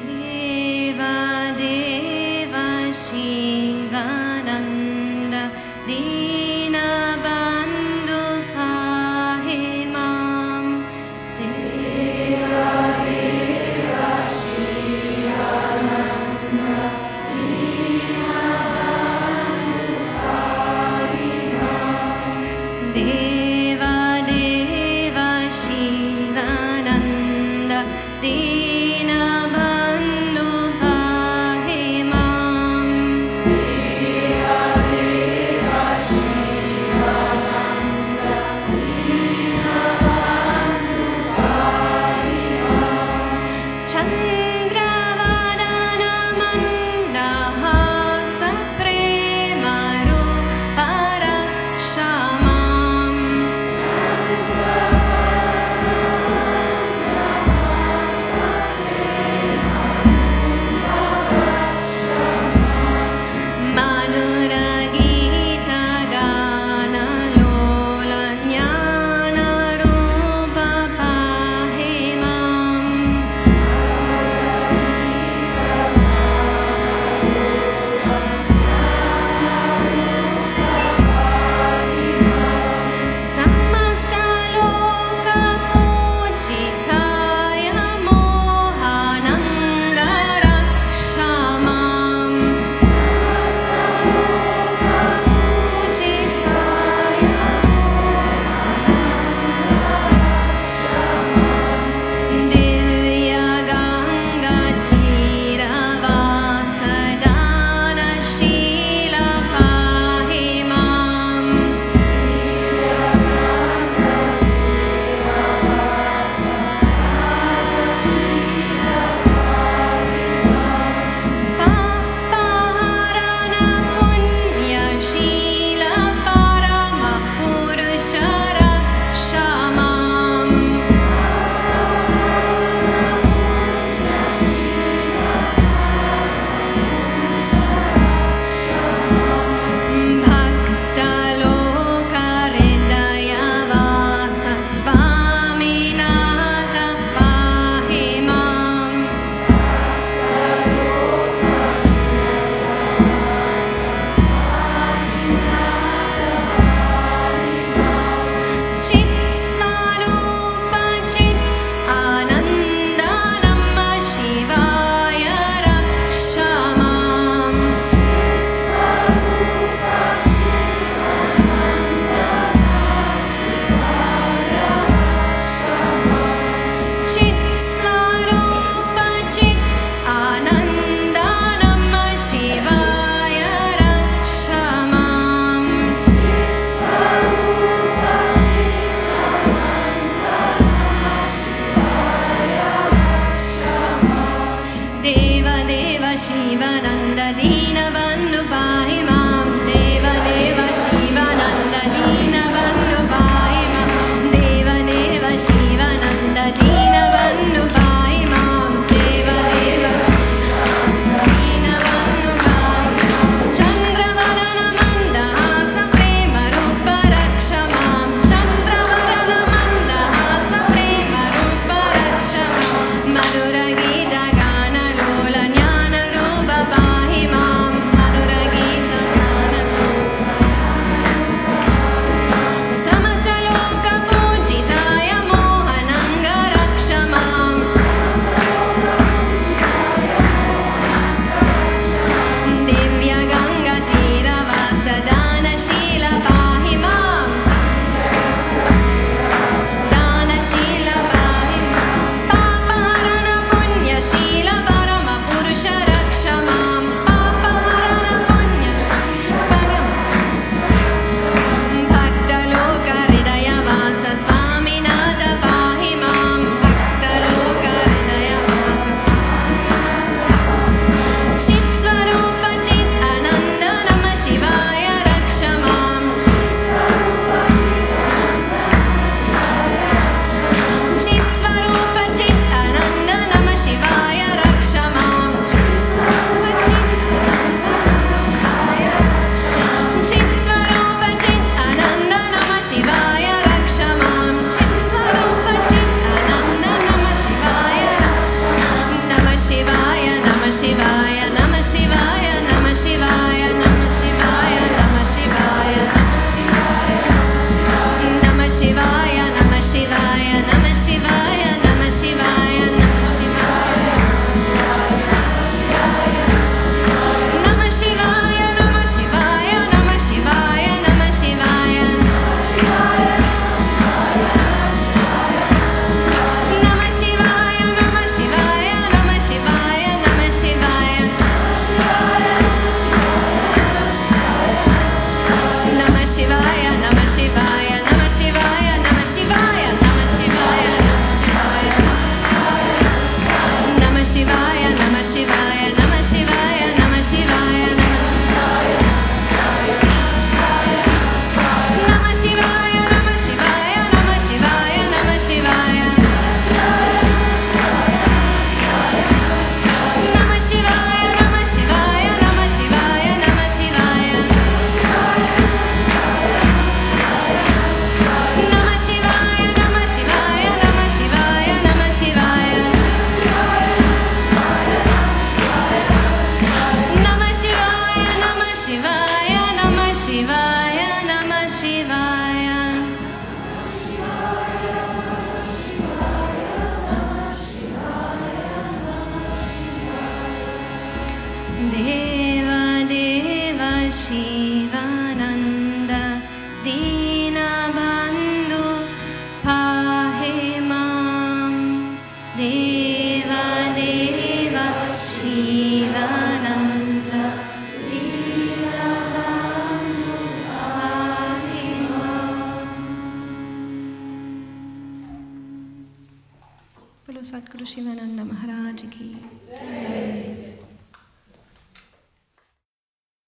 dear. heaven and Shivaya Namah Shivaya. सतगुरु शिवानंद महाराज की।